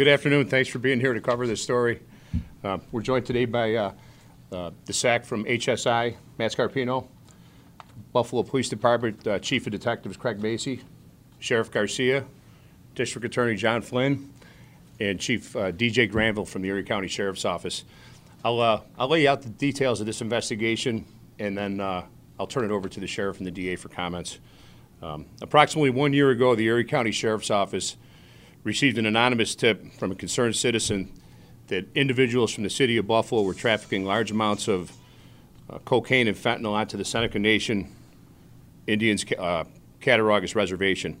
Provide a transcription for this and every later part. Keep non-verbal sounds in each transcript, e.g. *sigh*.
Good afternoon. Thanks for being here to cover this story. Uh, we're joined today by uh, uh, the SAC from HSI, Matt Scarpino, Buffalo Police Department uh, Chief of Detectives Craig Macy, Sheriff Garcia, District Attorney John Flynn, and Chief uh, DJ Granville from the Erie County Sheriff's Office. I'll, uh, I'll lay out the details of this investigation and then I'll turn it over to the sheriff and the DA for comments. Um, approximately one year ago, the Erie County Sheriff's Office received an anonymous tip from a concerned citizen that individuals from the city of Buffalo were trafficking large amounts of uh, cocaine and fentanyl onto the Seneca Nation Indians uh, Cattaraugus Reservation.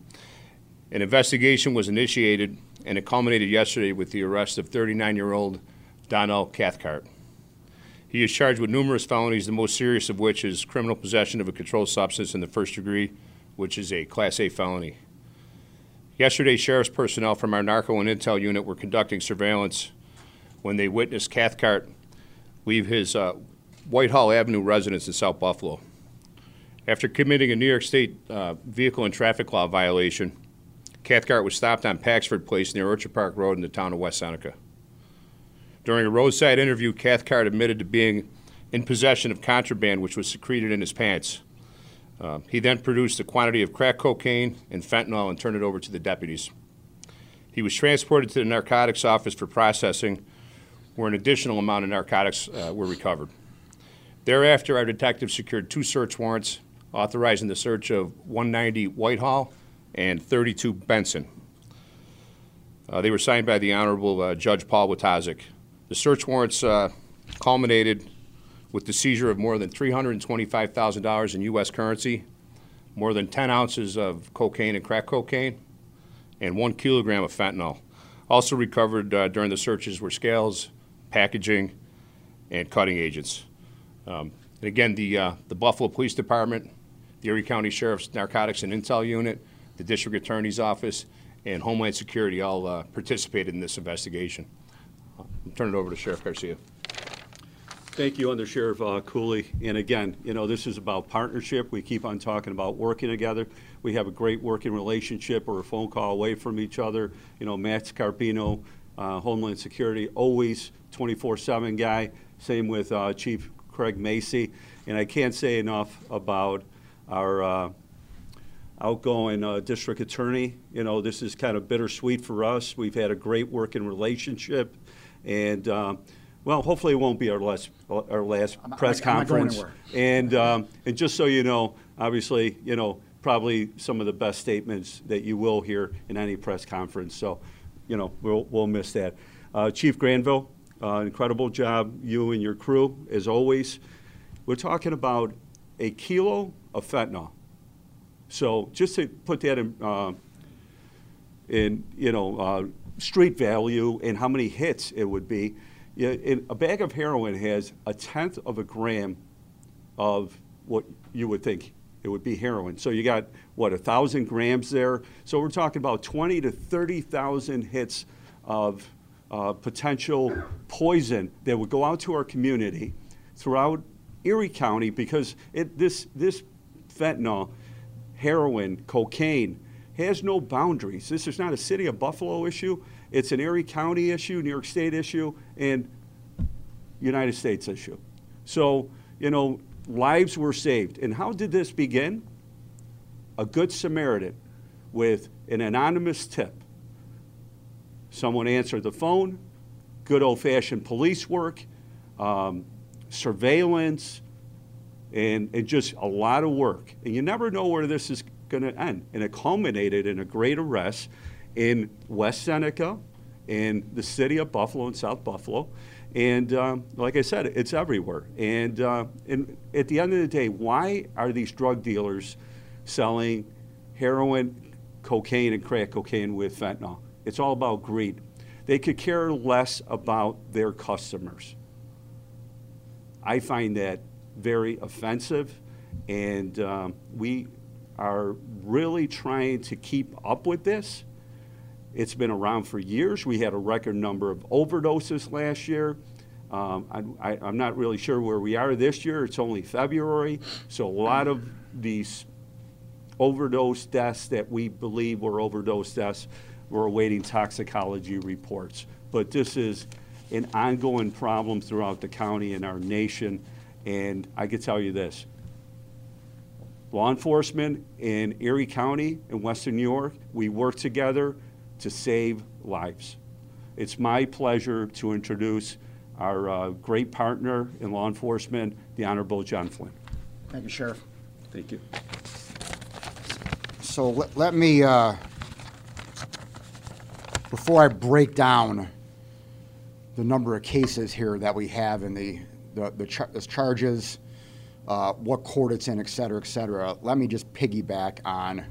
An investigation was initiated, and it culminated yesterday with the arrest of 39 year old Donnell Cathcart. He is charged with numerous felonies, the most serious of which is criminal possession of a controlled substance in the first degree, which is a Class A felony. Yesterday, sheriff's personnel from our narco and intel unit were conducting surveillance when they witnessed Cathcart leave his uh, Whitehall Avenue residence in South Buffalo. After committing a New York State uh, vehicle and traffic law violation, Cathcart was stopped on Paxford Place near Orchard Park Road in the town of West Seneca. During a roadside interview, Cathcart admitted to being in possession of contraband which was secreted in his pants. Uh, he then produced a quantity of crack cocaine and fentanyl and turned it over to the deputies. He was transported to the narcotics office for processing, where an additional amount of narcotics uh, were recovered. Thereafter, our detectives secured two search warrants authorizing the search of 190 Whitehall and 32 Benson. Uh, they were signed by the Honorable uh, Judge Paul Wojtaszek. The search warrants uh, culminated with the seizure of more than $325,000 in U.S. currency, more than 10 ounces of cocaine and crack cocaine, and one kilogram of fentanyl. Also recovered uh, during the searches were scales, packaging, and cutting agents. Um, and again, the, uh, the Buffalo Police Department, the Erie County Sheriff's Narcotics and Intel Unit, the District Attorney's Office, and Homeland Security all uh, participated in this investigation. I'll turn it over to Sheriff Garcia. Thank you, Under Sheriff uh, Cooley. And again, you know, this is about partnership. We keep on talking about working together. We have a great working relationship. We're a phone call away from each other. You know, Matt Scarpino, uh, Homeland Security, always 24-7 guy. Same with uh, Chief Craig Macy. And I can't say enough about our uh, outgoing uh, district attorney. You know, this is kind of bittersweet for us. We've had a great working relationship. And um, well, hopefully it won't be our last our last I'm, press I'm, conference. I'm and um, and just so you know, obviously, you know, probably some of the best statements that you will hear in any press conference. So, you know, we'll we'll miss that. Uh, Chief Granville, uh, incredible job, you and your crew, as always. We're talking about a kilo of fentanyl. So just to put that in, uh, in you know, uh, street value and how many hits it would be. A bag of heroin has a tenth of a gram of what you would think it would be heroin. So you got what a thousand grams there. So we're talking about 20 to 30,000 hits of uh, potential poison that would go out to our community throughout Erie County because it, this this fentanyl, heroin, cocaine has no boundaries. This is not a city of Buffalo issue. It's an Erie County issue, New York State issue, and United States issue. So, you know, lives were saved. And how did this begin? A good Samaritan with an anonymous tip someone answered the phone, good old fashioned police work, um, surveillance, and, and just a lot of work. And you never know where this is going to end. And it culminated in a great arrest in West Seneca, in the city of Buffalo and South Buffalo. And um, like I said, it's everywhere. And, uh, and at the end of the day, why are these drug dealers selling heroin, cocaine, and crack cocaine with fentanyl? It's all about greed. They could care less about their customers. I find that very offensive, and um, we are really trying to keep up with this. It's been around for years. We had a record number of overdoses last year. Um, I, am not really sure where we are this year. It's only February, so a lot of these overdose deaths that we believe were overdose deaths, we're awaiting toxicology reports. But this is an ongoing problem throughout the county and our nation. And I can tell you this law enforcement in Erie County in Western New York, we work together to save lives. It's my pleasure to introduce our uh, great partner in law enforcement, the Honorable John Flynn. Thank you, Sheriff. Thank you. So let, let me, uh, before I break down the number of cases here that we have in the, the, the, char- the charges, uh, what court it's in, et cetera, et cetera, let me just piggyback on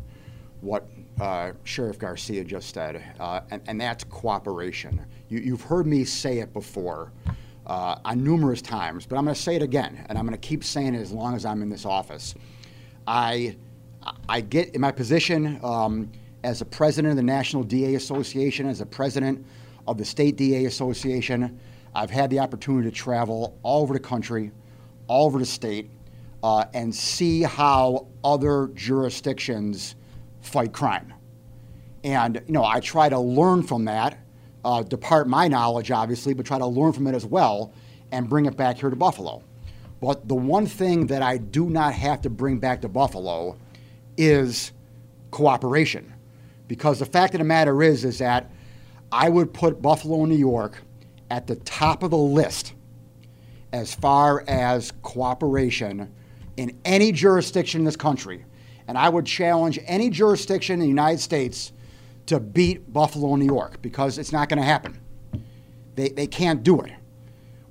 what uh, Sheriff Garcia just said, uh, and, and, that's cooperation. You, have heard me say it before uh, on numerous times, but I'm going to say it again, and I'm going to keep saying it as long as I'm in this office. I, I get in my position um, as a president of the National DA Association, as a president of the State DA Association. I've had the opportunity to travel all over the country, all over the state, uh, and see how other jurisdictions fight crime. And, you know, I try to learn from that, uh, depart my knowledge, obviously, but try to learn from it as well and bring it back here to Buffalo. But the one thing that I do not have to bring back to Buffalo is cooperation. Because the fact of the matter is, is that I would put Buffalo, New York at the top of the list as far as cooperation in any jurisdiction in this country. And I would challenge any jurisdiction in the United States to beat Buffalo, New York, because it's not going to happen. They, they can't do it.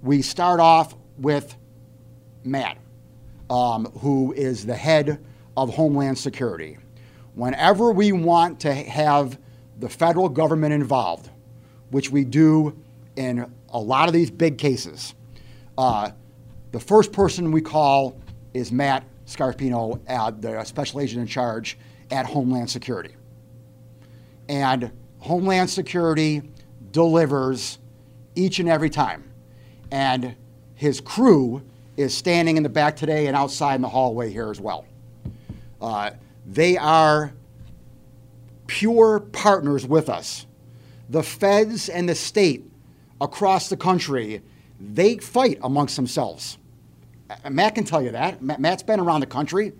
We start off with Matt, um, who is the head of Homeland Security. Whenever we want to have the federal government involved, which we do in a lot of these big cases. Uh, the first person we call is Matt Scarpino, the special agent in charge at Homeland Security. And Homeland Security delivers each and every time. And his crew is standing in the back today and outside in the hallway here as well. Uh, they are pure partners with us. The feds and the state across the country, they fight amongst themselves. Matt can tell you that. Matt's been around the country.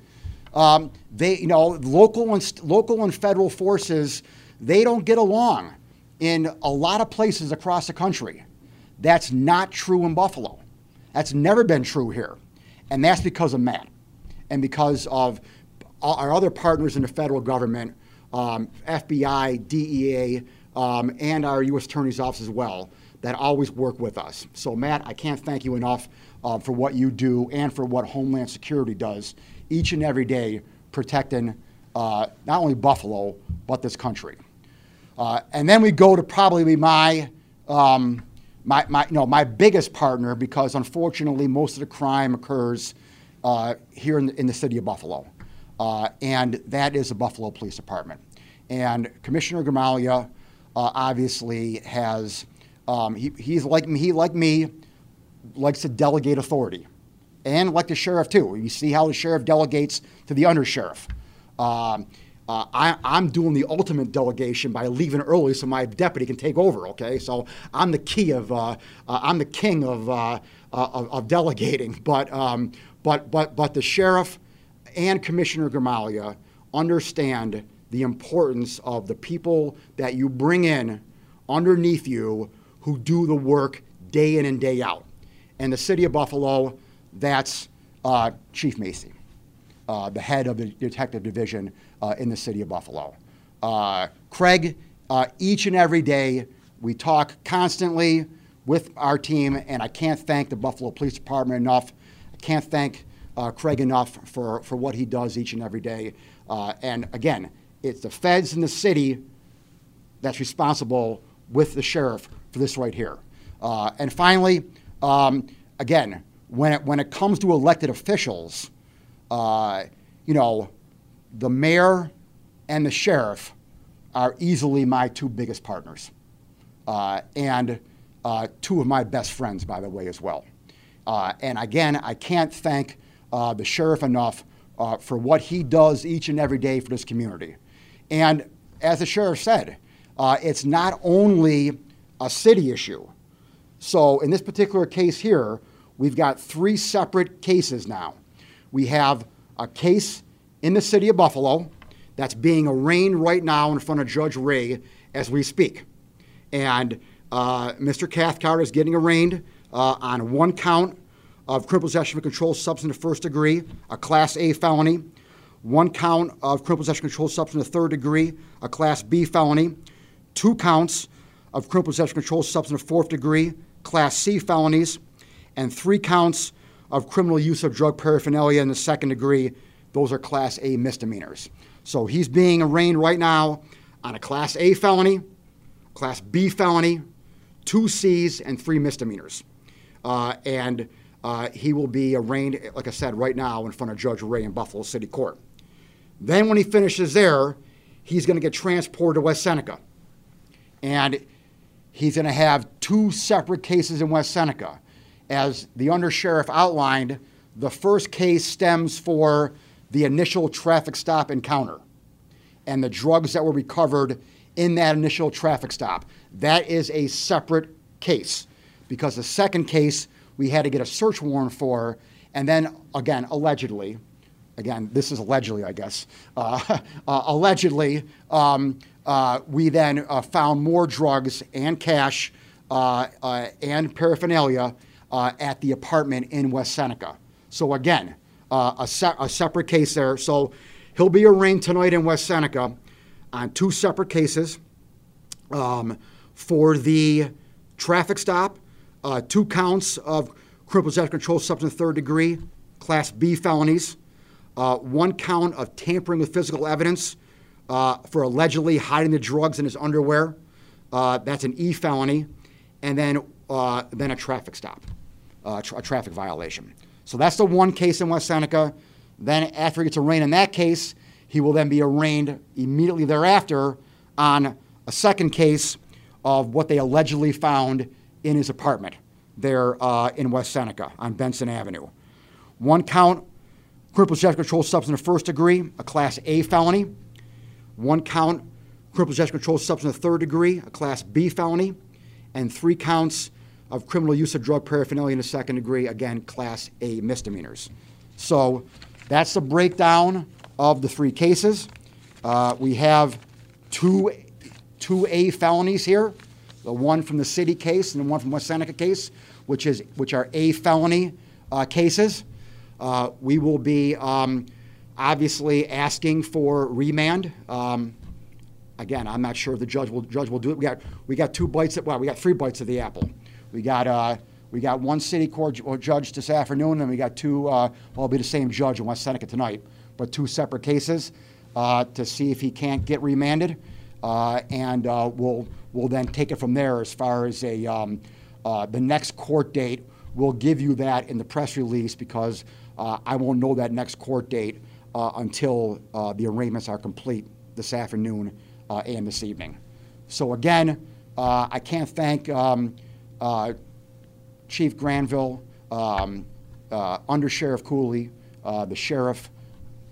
Um, they, you know, local and local and federal forces, they don't get along in a lot of places across the country. That's not true in Buffalo. That's never been true here, and that's because of Matt, and because of our other partners in the federal government, um, FBI, DEA, um, and our U.S. Attorney's Office as well, that always work with us. So, Matt, I can't thank you enough uh, for what you do and for what Homeland Security does each and every day, protecting uh, not only Buffalo, but this country. Uh, and then we go to probably my, um, my, my, you know, my biggest partner because unfortunately most of the crime occurs uh, here in the, in the city of Buffalo. Uh, and that is the Buffalo Police Department. And Commissioner Gramaglia uh, obviously has, um, he, he's like he, like me, likes to delegate authority. And like the sheriff, too. You see how the sheriff delegates to the undersheriff. Um, uh, I, am doing the ultimate delegation by leaving early so my deputy can take over. Okay, so I'm the key of uh, uh, I'm the king of, uh, uh, of, of delegating. *laughs* But um, but but but the sheriff and Commissioner Gramaglia understand the importance of the people that you bring in underneath you who do the work day in and day out. And the city of Buffalo, that's uh, Chief Macy, uh, the head of the detective division uh, in the city of Buffalo. Uh, Craig, uh, each and every day, we talk constantly with our team, and I can't thank the Buffalo Police Department enough. I can't thank Craig enough for, for what he does each and every day. And again, it's the feds in the city that's responsible with the sheriff for this right here. Uh, and finally, um, again, when it, when it comes to elected officials, uh, you know, the mayor and the sheriff are easily my two biggest partners, uh, and uh, two of my best friends, by the way, as well. Uh, and again, I can't thank uh, the sheriff enough uh, for what he does each and every day for this community. And as the sheriff said, it's not only a city issue. So in this particular case here, we've got three separate cases now. We have a case in the city of Buffalo that's being arraigned right now in front of Judge Ray as we speak. And uh, Mr. Cathcart is getting arraigned uh, on one count of criminal possession of a controlled substance of first degree, a Class A felony, one count of criminal possession of controlled substance of third degree, a Class B felony, two counts of criminal possession of controlled substance of fourth degree, Class C felonies, and three counts of criminal use of drug paraphernalia in the second degree. Those are Class A misdemeanors. So he's being arraigned right now on a Class A felony, Class B felony, two C's, and three misdemeanors. Uh, and uh, he will be arraigned, like I said, right now in front of Judge Ray in Buffalo City Court. Then, when he finishes there, he's going to get transported to West Seneca. And he's going to have two separate cases in West Seneca. As the undersheriff outlined, the first case stems for the initial traffic stop encounter and the drugs that were recovered in that initial traffic stop. That is a separate case because the second case we had to get a search warrant for, and then again, allegedly, again, this is allegedly, I guess, uh, *laughs* uh, allegedly, um, uh, we then uh, found more drugs and cash uh, uh, and paraphernalia at the apartment in West Seneca. So again, a, se- a separate case there. So he'll be arraigned tonight in West Seneca on two separate cases um, for the traffic stop uh, two counts of criminal possession of controlled substance third degree, Class B felonies, uh, one count of tampering with physical evidence uh, for allegedly hiding the drugs in his underwear. Uh, that's an E felony, and then uh, then a traffic stop, uh, tra- a traffic violation. So that's the one case in West Seneca. Then after he gets arraigned in that case, he will then be arraigned immediately thereafter on a second case of what they allegedly found in his apartment there uh, in West Seneca on Benson Avenue. One count, criminal possession controlled substance of first degree, a Class A felony. One count, criminal possession controlled substance of third degree, a Class B felony. And three counts of criminal use of drug paraphernalia in the second degree, again, Class A misdemeanors. So that's the breakdown of the three cases. Uh, we have two, two A felonies here the one from the city case and the one from West Seneca case, which, is, which are A felony uh, cases. Uh, we will be um, obviously asking for remand. Um, again, I'm not sure if the judge will, judge will do it. We got, we got two bites, at, well, we got three bites of the apple. We got, uh, we got one city court judge this afternoon, and we got two, uh, well, it'll be the same judge in West Seneca tonight, but two separate cases uh, to see if he can't get remanded. Uh, and uh, we'll, we'll then take it from there as far as a, um, uh, the next court date. We'll give you that in the press release because I won't know that next court date until the arraignments are complete this afternoon and this evening. So again, I can't thank um, Chief Granville, um, uh, Under Sheriff Cooley, uh, the sheriff,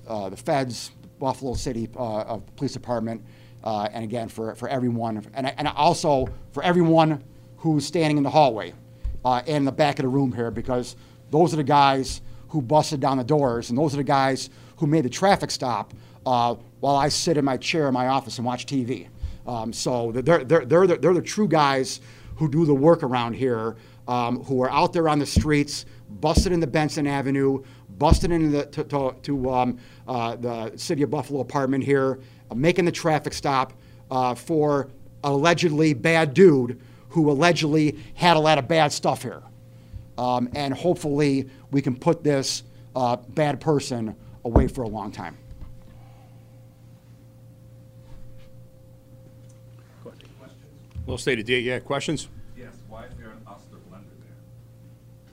uh, the feds, Buffalo City Police Department, uh, and again, for, for everyone, and, and also for everyone who's standing in the hallway uh, and in the back of the room here, because those are the guys who busted down the doors, and those are the guys who made the traffic stop uh, while I sit in my chair in my office and watch TV. Um, so they're, they're, they're, the, they're the true guys who do the work around here, um, who are out there on the streets, busted into Benson Avenue, busted into the, to, to, to um, uh, the City of Buffalo apartment here, uh, making the traffic stop uh, for allegedly bad dude who allegedly had a lot of bad stuff here. Um, and hopefully we can put this uh, bad person away for a long time. Well stated, yeah, yeah, questions? Yes, why is there an Oster blender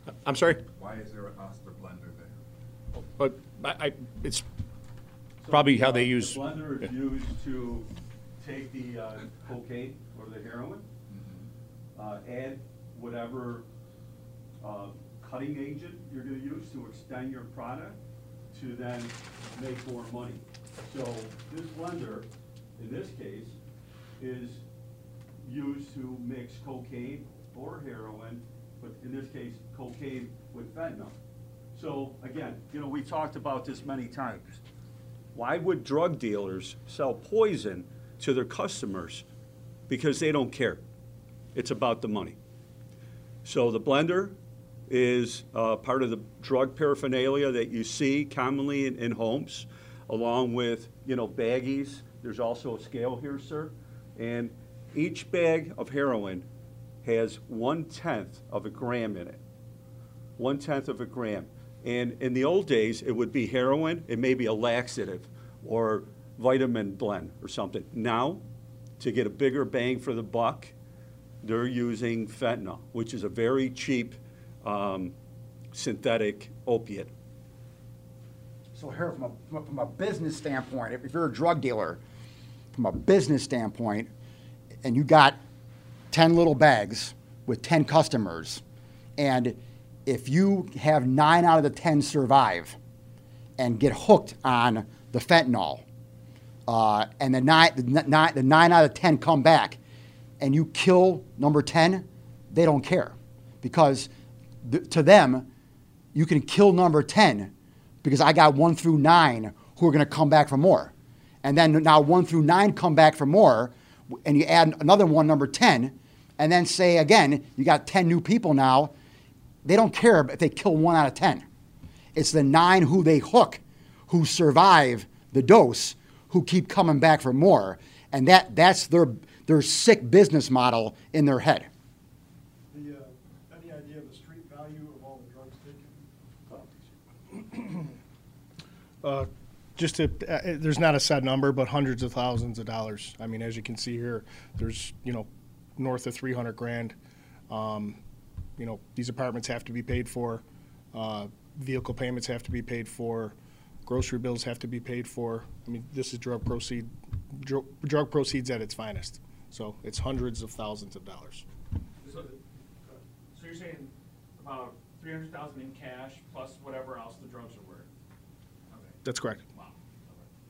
there? I'm sorry? Why is there an Oster blender there? But I, I, it's probably how they Uh, use. The blender is used to take the uh, cocaine or the heroin, uh, add whatever uh, cutting agent you're gonna use to extend your product to then make more money. So this blender, in this case, is used to mix cocaine or heroin, but in this case, cocaine with fentanyl. So again, you know, we've talked about this many times. Why would drug dealers sell poison to their customers? Because they don't care. It's about the money. So the blender is uh, part of the drug paraphernalia that you see commonly in, in homes, along with, you know, baggies. There's also a scale here, sir. And each bag of heroin has one-tenth of a gram in it one-tenth of a gram. And in the old days, it would be heroin, it may be a laxative or vitamin blend or something. Now, to get a bigger bang for the buck, they're using fentanyl, which is a very cheap um, synthetic opiate. So here, from a, from a- business standpoint, if you're a drug dealer, from a business standpoint, and you got 10 little bags with 10 customers, and if you have nine out of the 10 survive and get hooked on the fentanyl, uh, and the nine, the, nine, the nine out of 10 come back, and you kill number 10, they don't care. Because th- to them, you can kill number 10 because I got one through nine who are going to come back for more. And then now one through nine come back for more, and you add another one, number 10, and then say again, you got 10 new people now. They don't care if they kill one out of 10. It's the nine who they hook, who survive the dose, who keep coming back for more. And that, that's their, their sick business model in their head. The, uh, any idea of the street value of all the drugs taken? Uh, Just to, uh, there's not a set number, but hundreds of thousands of dollars. I mean, as you can see here, there's, you know, north of 300 grand. Um, You know, these apartments have to be paid for, uh, vehicle payments have to be paid for, grocery bills have to be paid for. I mean, this is drug proceed, dr- drug proceeds at its finest. So it's hundreds of thousands of dollars. So, so you're saying about three hundred thousand in cash plus whatever else the drugs are That's correct. wow.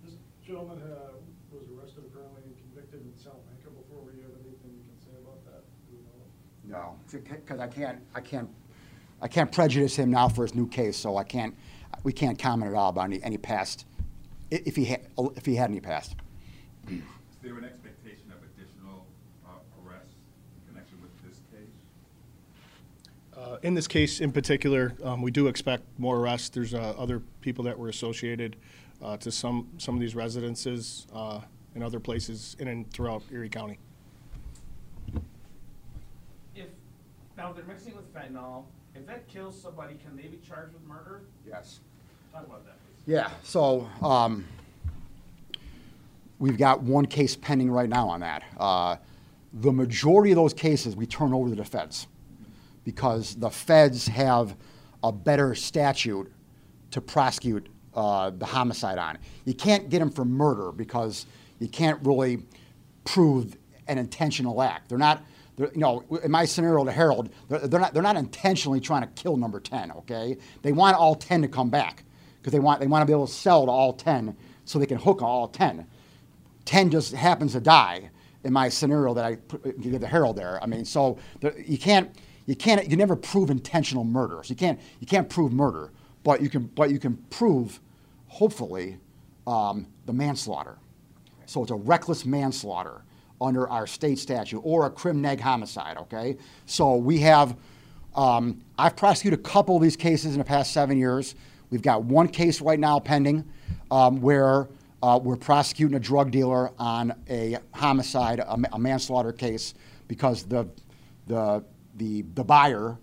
This gentleman uh, was arrested apparently and convicted in Salamanca before. Do you have anything you can say about that? Do we know? No, because I can't, I can't, I can't prejudice him now for his new case, so I can't, we can't comment at all about any, any past, if he had, if he had any past. Is there an expectation of additional uh, arrests in connection with this case? Uh, In this case in particular, um, we do expect more arrests. There's uh, other people that were associated uh, to some, some of these residences uh, in other places in and throughout Erie County. If, now they're mixing with fentanyl, if that kills somebody, can they be charged with murder? Yes. Talk about that, please. Yeah, so, um, we've got one case pending right now on that. Uh, the majority of those cases, we turn over to the feds because the feds have a better statute to prosecute uh, the homicide on. You can't get them for murder because you can't really prove an intentional act. They're not, they're, you know, in my scenario, to Herald, they're, they're not, they're not intentionally trying to kill number 10, okay? They want all 10 to come back because they want, they want to be able to sell to all 10 so they can hook all 10. 10 just happens to die in my scenario that I put, give the Herald there. I mean, so there, you can't, you can't, you never prove intentional murder. So you can't, you can't prove murder, but you can, but you can prove, hopefully, um, the manslaughter. So it's a reckless manslaughter under our state statute or a crim neg homicide, okay? So we have, um, I've prosecuted a couple of these cases in the past seven years. We've got one case right now pending um, where uh, we're prosecuting a drug dealer on a homicide, a, a manslaughter case, because the, the, the, the buyer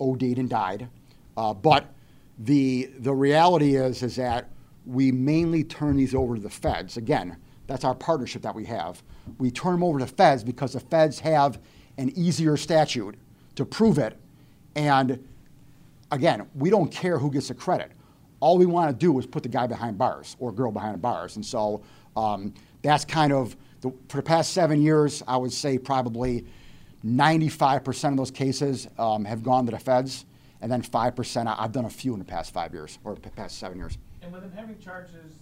OD'd and died. Uh, but the, the reality is, is that we mainly turn these over to the feds. Again, that's our partnership that we have. We turn them over to feds because the feds have an easier statute to prove it. And again, we don't care who gets the credit. All we want to do is put the guy behind bars or girl behind bars. And so um, that's kind of, the, for the past seven years, I would say probably 95% of those cases um, have gone to the feds. And then 5%, I- I've done a few in the past five years or the past seven years. And with them having charges,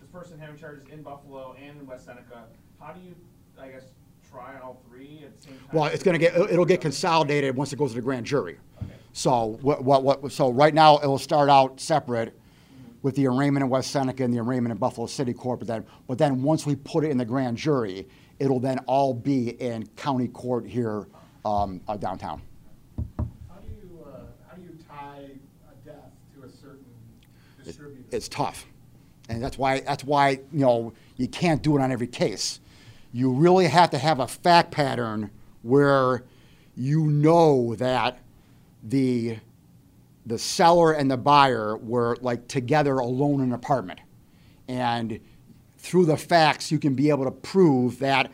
this person having charges in Buffalo and in West Seneca, how do you, I guess, try all three at the same time? Well, it's going to get it'll- get consolidated once it goes to the grand jury. So what, what what so right now it'll start out separate with the arraignment in West Seneca and the arraignment in Buffalo City Court, but then but then once we put it in the grand jury, it'll then all be in county court here um, uh, downtown. How do you, uh, how do you tie a death to a certain distributor? It's tough, and that's why that's why you know you can't do it on every case. You really have to have a fact pattern where you know that the the seller and the buyer were like together alone in an apartment. And through the facts, you can be able to prove that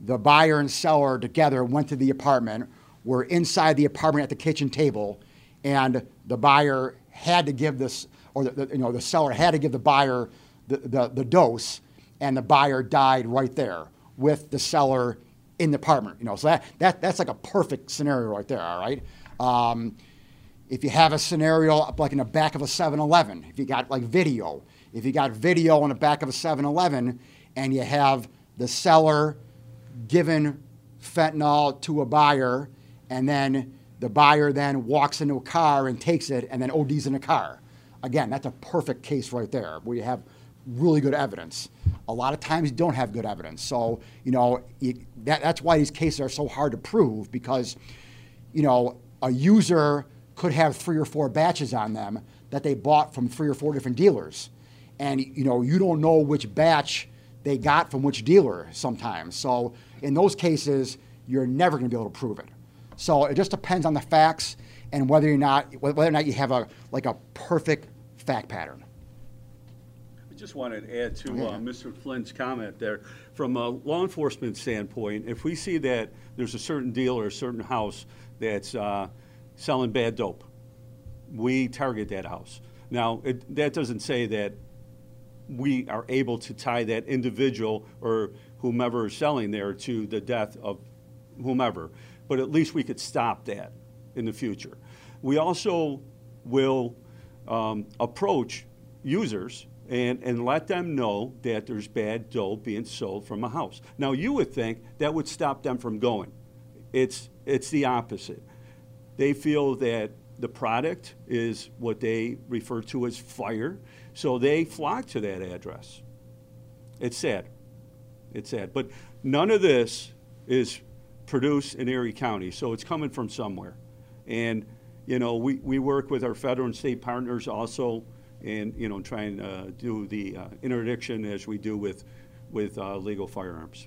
the buyer and seller together went to the apartment, were inside the apartment at the kitchen table, and the buyer had to give this, or the, the- you know, the seller had to give the buyer the, the, the dose, and the buyer died right there with the seller in the apartment. You know, so that, that that's like a perfect scenario right there. All right. Um, if you have a scenario like in the back of a 7-Eleven, if you got like video, if you got video on the back of a 7-Eleven and you have the seller giving fentanyl to a buyer and then the buyer then walks into a car and takes it and then ODs in a car. Again, that's a perfect case right there where you have really good evidence. A lot of times you don't have good evidence. So, you know, that, that's why these cases are so hard to prove because you know, a user could have three or four batches on them that they bought from three or four different dealers. And, you know, you don't know which batch they got from which dealer sometimes. So in those cases, you're never going to be able to prove it. So it just depends on the facts and whether or not whether or not you have a like a perfect fact pattern. I just wanted to add to uh, Mr. Flynn's comment there. From a law enforcement standpoint, if we see that there's a certain dealer, or a certain house that's uh, selling bad dope, we target that house. Now, it, that doesn't say that we are able to tie that individual or whomever is selling there to the death of whomever, but at least we could stop that in the future. We also will um, approach users and, and let them know that there's bad dope being sold from a house. Now, you would think that would stop them from going. It's, it's the opposite. They feel that the product is what they refer to as fire, so they flock to that address. It's sad. It's sad. But none of this is produced in Erie County, so it's coming from somewhere. And, you know, we, we work with our federal and state partners also and, you know, try and uh, do the uh, interdiction as we do with, with uh, legal firearms.